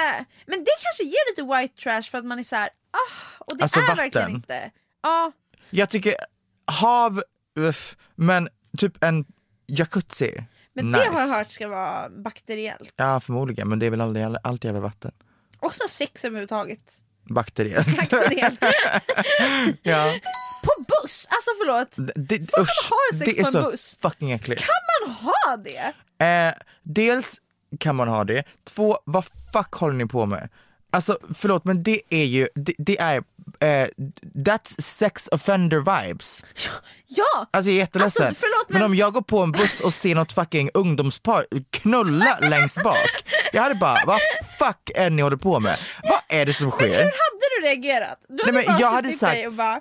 Men det kanske ger lite white trash för att man är så här, ah, och det Alltså är vatten. verkligen inte. Ja, Jag tycker hav, uff, men typ en jacuzzi, men nice. det har jag hört ska vara bakteriellt. Ja förmodligen, men det är väl aldrig, allt jävla vatten. Också sex överhuvudtaget. Bakteriellt. Bakteriellt. ja. på buss, alltså förlåt. Det, Folk som usch, har sex det är på en så buss. fucking äckligt. Kan man ha det? Eh, dels kan man ha det, två, vad fuck håller ni på med? Alltså förlåt men det är ju, det, det är, eh, that's sex offender vibes. Ja! Alltså jag är jätteledsen. Alltså, förlåt, men... men- om jag går på en buss och ser något fucking ungdomspar knulla längst bak, jag hade bara, vad fuck är ni håller på med? Vad är det som sker? Hur hade du reagerat? Du hade men bara jag hade sagt- och bara...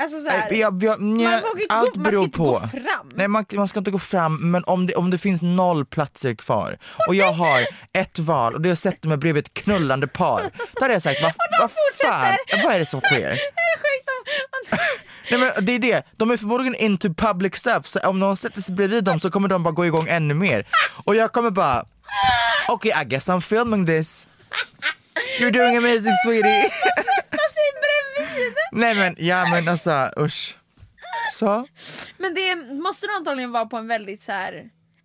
Alltså så här, Eh, Jag, jag, nja, Man vågar allt gå- man ska beror inte på. gå fram. Nej, man, man ska inte gå fram, men om det, om det finns noll platser kvar och jag har ett val och det jag sätter mig bredvid ett knullande par, då hade jag sagt vad vad fan, vad är det som sker? Nej, men det är det, de är förmodligen into public stuff, så om någon sätter sig bredvid dem så kommer de bara gå igång ännu mer. Och jag kommer bara, okej I guess I'm filming this. You're doing amazing sweetie. Nej men, ja men alltså usch. Så. Men det måste nog antagligen vara på en väldigt så här...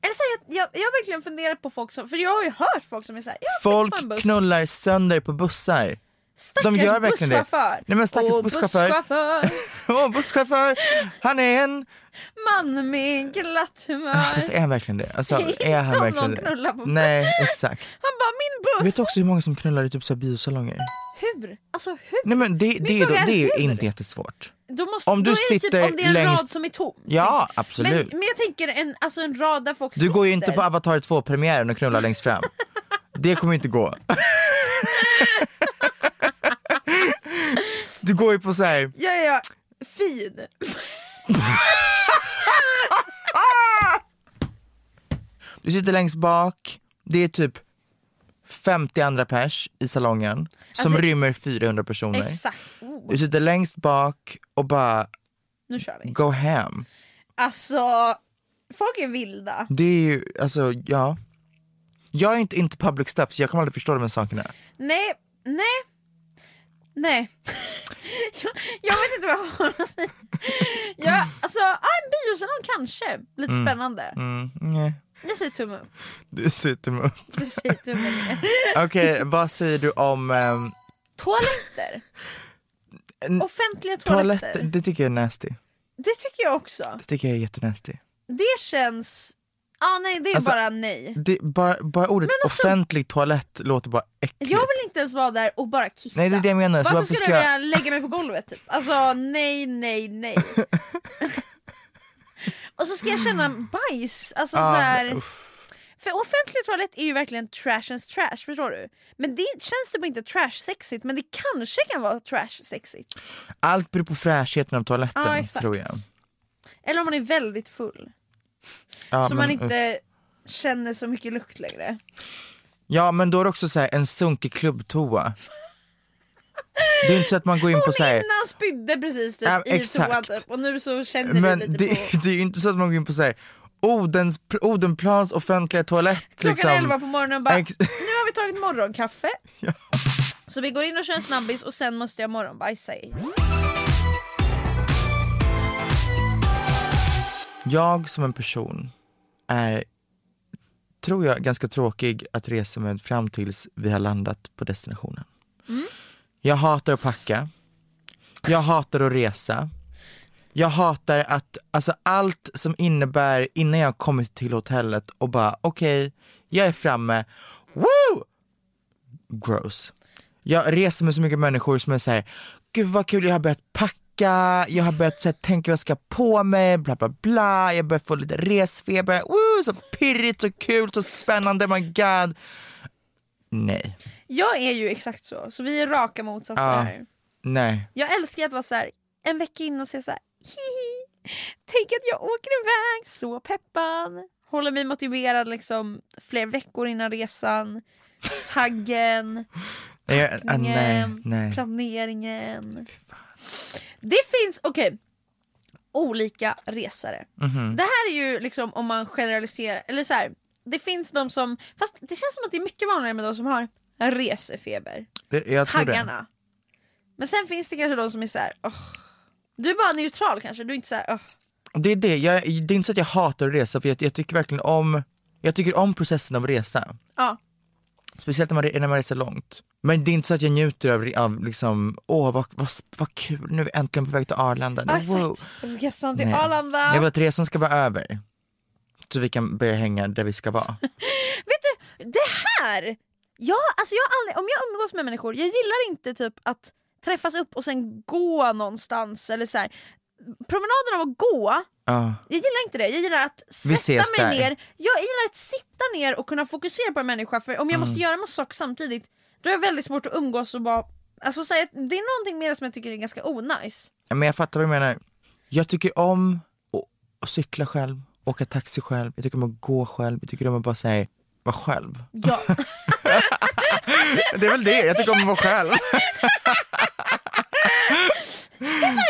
Eller så här, jag, jag, jag har verkligen funderat på folk som, för jag har ju hört folk som är såhär, Folk knullar sönder på bussar. Stackars de gör verkligen det. busschaufför. Nej, men stackars Åh, busschaufför. busschaufför. Åh, busschaufför, han är en... Man med glatt humör. Fast är han verkligen det? Alltså, är han verkligen det? på Nej, exakt. Han bara, min buss! Vet du också hur många som knullar i typ så här biosalonger? Hur? Alltså hur? Nej men det, det, är, då, det är ju inte jättesvårt. Då måste, Om du då är det sitter typ om det är en längst- rad som är tom. Ja, Men, absolut. men jag tänker en, alltså en rad där folk Du går ju inte sitter. på Avatar 2-premiären och knullar längst fram. Det kommer inte gå. Du går ju på så här. Ja, ja, ja. Fin. Du sitter längst bak, det är typ 50 andra pers i salongen som Alltså- rymmer 400 personer. Exakt. Oh, Du sitter längst bak och bara nu kör vi. go ham. Alltså, folk är vilda. Det är ju, alltså ja. Jag är inte into public stuff så jag kommer aldrig förstå de här sakerna. Nej, nej, nej. jag, jag vet inte vad jag har att säga. Jag, alltså, ah, en biosalong kanske. Lite spännande. Mm, nej. Jag säger tumme upp. Du sitter med Du säger tumme ner. Okej, vad säger du om ehm, Toaletter. En- Offentliga toaletter. toaletter? Det tycker jag är nasty. Det tycker jag också. Det tycker jag är jättenasty. Det känns... Ah, nej, det är Alltså, bara nej. Det, bara, bara ordet också- offentlig toalett låter bara äckligt. Jag vill inte ens vara där och bara kissa. Nej, det är det jag menar, så Varför, varför skulle jag jag- lägga mig på golvet? Typ? Alltså nej, nej, nej. och så ska jag känna bajs. Alltså, så här, uff. för offentlig toalett är ju verkligen trashens trash, förstår du? Men det känns typ inte trash-sexigt, men det kanske kan vara trash-sexigt. Allt beror på fräschheten av toaletten exakt. tror jag. Eller om man är väldigt full. Ja, så men, man uff. inte känner så mycket lukt längre. Ja men då är det också så här, en sunkig klubbtoa. Det är inte så att man går in på Hon så här, innan spydde precis typ, Ja, i toan typ, och nu så känner men du lite det, på... det är inte så att man går in på så här, Odens, Odenplans offentliga toalett. Klockan liksom. är 11 på morgonen och bara Ex- nu har vi tagit morgonkaffe. Ja. Så vi går in och kör en snabbis och sen måste jag morgonbajsa i. Jag som en person är, tror jag, ganska tråkig att resa med fram tills vi har landat på destinationen. Jag hatar att packa. Jag hatar att resa. Jag hatar att, alltså allt som innebär innan jag kommit till hotellet och bara okej, jag är framme, woo! Gross. Jag reser med så mycket människor som är såhär, gud vad kul, jag har börjat packa, jag har börjat så här, tänka vad jag ska på mig, bla bla bla, jag börjar få lite resfeber, woo, så pirrigt, så kul, så spännande, my god. Nej, Jag är ju exakt så, så vi är raka motsatser Ja. här. nej. Jag älskar att vara så här en vecka innan och säga så här, hihi, tänk att jag åker iväg, så peppad. Håller mig motiverad liksom fler veckor innan resan. Taggen, ah, nej, packningen, nej. planeringen. Det finns, okej, olika resare. Mhm. Det här är ju liksom om man generaliserar, eller så här, det finns de som, fast det känns som att det är mycket vanligare med de som har resefeber Det, jag tror det. taggarna. Men sen finns det kanske de som är så här. "Åh." Du är bara neutral kanske, du är inte så här. "Åh." Det är det, jag, det är inte så att jag hatar att resa för jag, jag tycker verkligen om, jag tycker om processen av resa. Ja. Speciellt när man, när man reser långt. Men det är inte så att jag njuter av, av liksom, åh vad, vad, vad kul, nu är vi äntligen på väg till Arlanda. Ja, Wow. exakt. Resan till Nej. Arlanda. Jag vill att resan ska vara över. Så vi kan börja hänga där vi ska vara. Vet du, det här! Ja, alltså jag aldrig, om jag umgås med människor, jag gillar inte typ att träffas upp och sen gå någonstans eller så här. Promenaden av att gå, Ja. jag gillar inte det. Jag gillar att sätta mig där. ner. Jag gillar att sitta ner och kunna fokusera på en människa för om jag måste göra massa saker samtidigt då är det väldigt svårt att umgås och bara Alltså så här, det är någonting mer som jag tycker är ganska onajs. Ja, Men jag fattar vad du menar. Jag tycker om att, cykla själv, åka taxi själv, jag tycker om att gå själv, jag tycker om att bara säga vara själv. Ja. Det är väl det, jag tycker om att vara själv.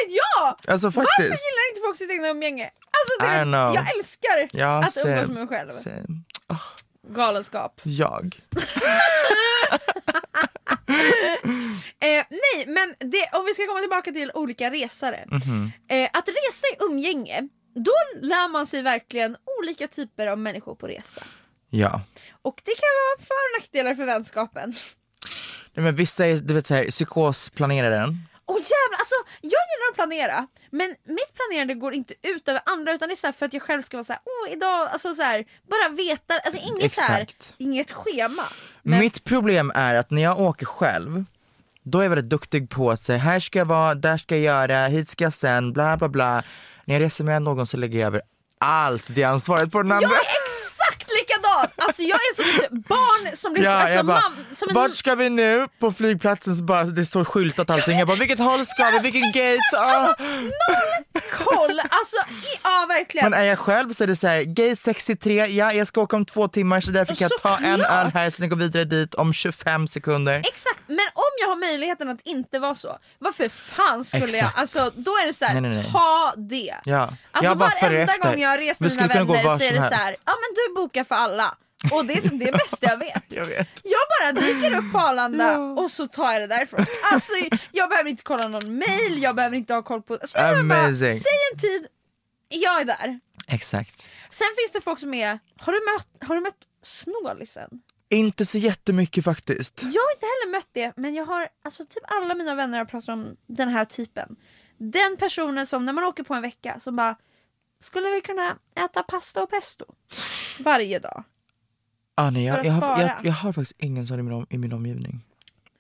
ja! Alltså Varför faktiskt. gillar inte folk sitt egna umgänge? Alltså det, jag älskar Ja, att umgås med mig själv. se- Galenskap. Jag. Nej men det, om vi ska komma tillbaka till olika resare. Mhm. Eh, att resa i umgänge, då lär man sig verkligen olika typer av människor på resa. Ja. Och det kan vara för och nackdelar för vänskapen. Nej, men vissa är, du vet såhär, psykosplaneraren. Åh jävlar, alltså jag gillar att planera men mitt planerande går inte ut över andra utan det är så här för att jag själv ska vara såhär, åh idag, alltså så här, bara veta, alltså inget så här, Exakt. inget schema. Men, Mitt problem är att när jag åker själv, då är jag väldigt duktig på att säga här ska jag vara, där ska jag göra, hit ska jag sen, bla bla bla. När jag reser med någon så lägger jag över allt det ansvaret på den andra. jag exakt! Alltså jag är som ett barn som blir, Ja, alltså, jag bara, mam- som en vart ska vi nu? På flygplatsen så bara, det står skyltat allting. Jag bara, vilket håll ska vi? Vilken gate? Ah. koll, alltså i, ja verkligen. Men är jag själv så är det så här, gate 63, ja jag ska åka om två timmar så därför kan jag ta en Såklart. öl här sen gå vidare dit om 25 sekunder. Exakt, men om jag har möjligheten att inte vara så, varför fan skulle jag, Exakt. alltså då är det så här, Nej, nej, nej. ta det. Ja. Alltså Jag varenda gång jag har rest med mina vänner så är det så här, ja men du bokar för alla. Och det är det bästa jag vet. Jag vet. Jag bara dyker upp på Arlanda och så tar jag det därifrån. Alltså jag behöver inte kolla någon mail, jag behöver inte ha koll på... Alltså, jag bara, säg en tid, jag är där. Exakt. Sen finns det folk som är, har du mött, har du mött snålisen? Inte så jättemycket faktiskt. Jag har inte heller mött det, men jag har, alltså typ alla mina vänner har pratat om den här typen. Den personen som när man åker på en vecka som bara, skulle vi kunna äta pasta och pesto varje dag? Ah, nej, För jag, att jag, har, jag, jag har faktiskt ingen sån i min, om, i min omgivning.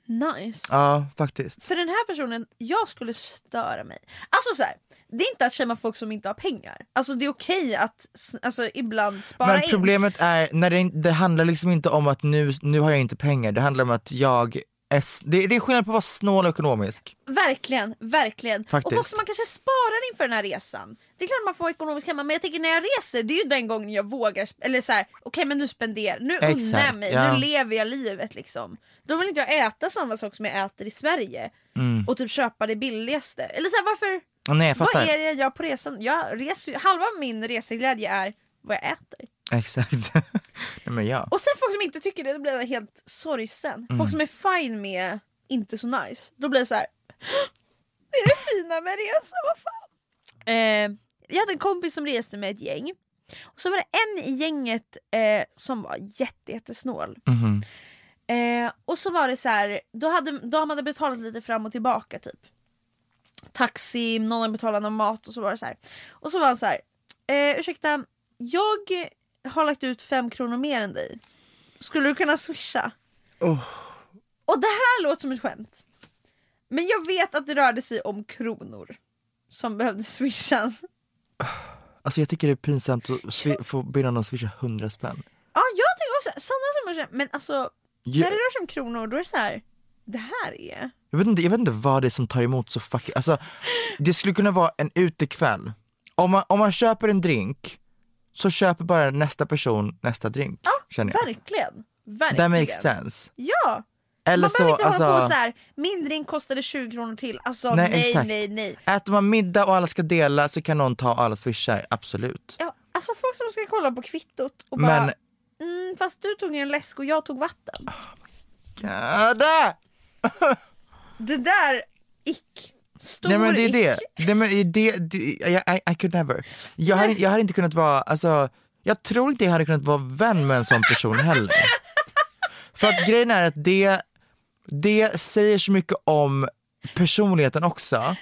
Nice. Ja, faktiskt. För den här personen, jag skulle störa mig. Alltså så här, det är inte att känna folk som inte har pengar. Alltså det är okej att alltså, ibland spara Men in. problemet är, när det, in- det handlar liksom inte om att nu, nu har jag inte pengar, det handlar om att jag det, det är skillnad på att vara snål och ekonomisk. Verkligen, verkligen. Faktiskt. Och också man kanske sparar inför den här resan. Det är klart man får ekonomiskt hemma men jag tänker när jag reser det är ju den gången jag vågar, eller så här, okej men nu spenderar, nu unnar jag mig, ja. nu lever jag livet liksom. Då vill inte jag äta samma sak som jag äter i Sverige och typ köpa det billigaste. Eller så här, varför, nej, vad är det jag gör på resan? Jag reser, halva min reseglädje är vad jag äter. Exakt. nej, men ja. Och sen folk som inte tycker det, då blir jag helt sorgsen. Mm. Folk som är fine med inte så nice, då blir det så här. Det är det fina med resa, vad fan. Eh, jag hade en kompis som reste med ett gäng. Och så var det en i gänget eh, som var jätte, jättesnål. Mhm. Eh, och så var det så här, då hade de hade betalat lite fram och tillbaka typ. taxi, någon har betalat någon mat och så var det så här. Och så var han så här, eh, ursäkta, jag har lagt ut fem kronor mer än dig. Skulle du kunna swisha? Och det här låter som ett skämt. Men jag vet att det rörde sig om kronor som behövde swishas. Alltså jag tycker det är pinsamt att få be någon att swisha 100 spänn. Ja jag tycker också, sådana summor, men alltså Ja. när det rör sig om kronor då är det så här. det här är... Jag vet, inte, jag vet inte vad det är som tar emot så fucking, alltså det skulle kunna vara en utekväll. Om man, om man köper en drink så köper bara nästa person nästa drink. känner jag. Verkligen. Verkligen. That makes sense. Ja! Eller man så, behöver inte alltså, hålla på så här. min drink kostade 20 kronor till. Alltså Nej, nej, exakt. nej, nej. äter man middag och alla ska dela så kan någon ta alla swishar, absolut. Ja, alltså folk som ska kolla på kvittot och bara, Men, mm, fast du tog en läsk och jag tog vatten. Gada! Det där, ick. Stor Nej men det är det, det, men det, det I, I, I could never. Jag hade, jag hade inte kunnat vara, alltså, jag tror inte jag hade kunnat vara vän med en sån person heller. För att grejen är att det, det säger så mycket om personligheten också. Ja.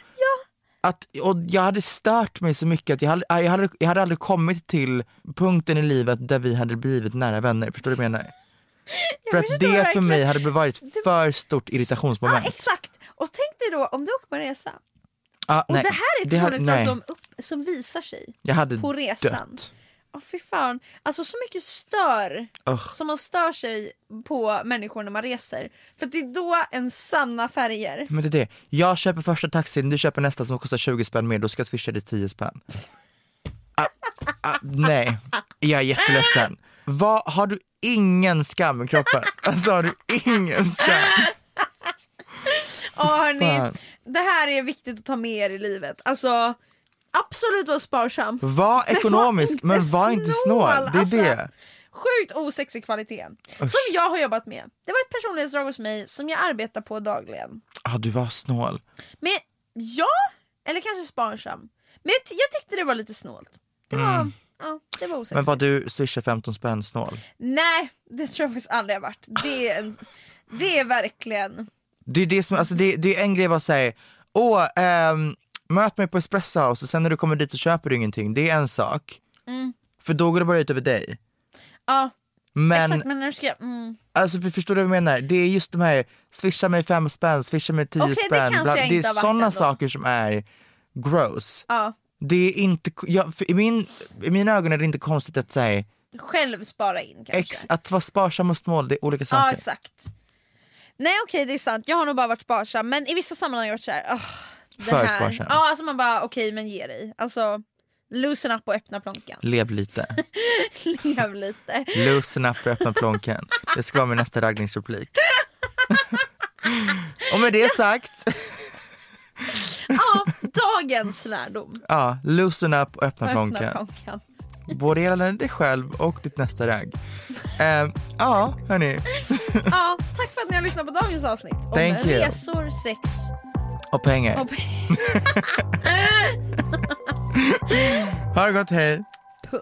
Att, och jag hade stört mig så mycket att jag hade, jag, hade, jag hade aldrig kommit till punkten i livet där vi hade blivit nära vänner, förstår du vad jag menar? För att det för mig hade varit för stort Ja irritationsmoment. exakt. Och tänk dig då om du åker på en resa Ah, och nej, det här är nej. som, upp, som visar sig Jag hade på resan. dött. Åh fy fan. Alltså så mycket stör Ugh. som man stör sig på människor när man reser. För det är då en sanna färger. Men det är det, jag köper första taxin, du köper nästa som kostar 20 spänn mer, då ska jag swisha dig 10 spänn. Ah, ah, nej, jag är jätteledsen. Vad, har du ingen skam i kroppen? Alltså har du ingen skam? Ja hörni, det här är viktigt att ta med er i livet. Alltså absolut vara sparsam. Var Men ekonomisk, men var inte snål. Det är Alltså, det. Sjukt osexig kvalitet. Som jag har jobbat med. Det var ett personlighetsdrag hos mig som jag arbetar på dagligen. Ah, du var snål. Men ja, eller kanske sparsam. Men jag, jag tyckte det var lite snålt. Det var, ja, det var osexigt. Mm. Men var du swisha 15 spänn snål? Nej, det tror jag faktiskt aldrig har varit. Det är, en, det är verkligen... Det är, det som, alltså det, det är en grej att säga, åh, ehm, möt mig på Espresso House och sen när du kommer dit så köper du ingenting, det är en sak. Mm. För då går det bara ut över dig. Ja, Men exakt. Men när du ska... Mm. Alltså för, förstår du vad jag menar? Det är just de här, swisha mig fem spänn, swisha mig tio det spänn. kanske jag det är sådana saker som är gross. Ja, Det är inte, jag, i, min, I mina ögon är det inte konstigt att säga, själv spara in kanske. ex, att vara sparsam och snål, det är olika ja, saker. exakt. Nej okej, det är sant. Jag har nog bara varit sparsam. Men i vissa sammanhang har jag varit såhär... Oh, det För här. sparsam. Ja, alltså man bara okej, men ge dig. Alltså, loosen up och öppna plånkan. Lev lite. Lev lite. Loosen up och öppna plånkan. Det ska vara min nästa raggningsreplik. och med det sagt, Ja, dagens lärdom. ja, loosen up och öppna Öppna plånkan. plånkan. Både gällande dig själv och ditt nästa ragg. Ehm, ja, hörni. Ja, tack för att ni har lyssnat på dagens avsnitt om Thank you. resor, sex Och pengar. och Ha det gott, hej. puss.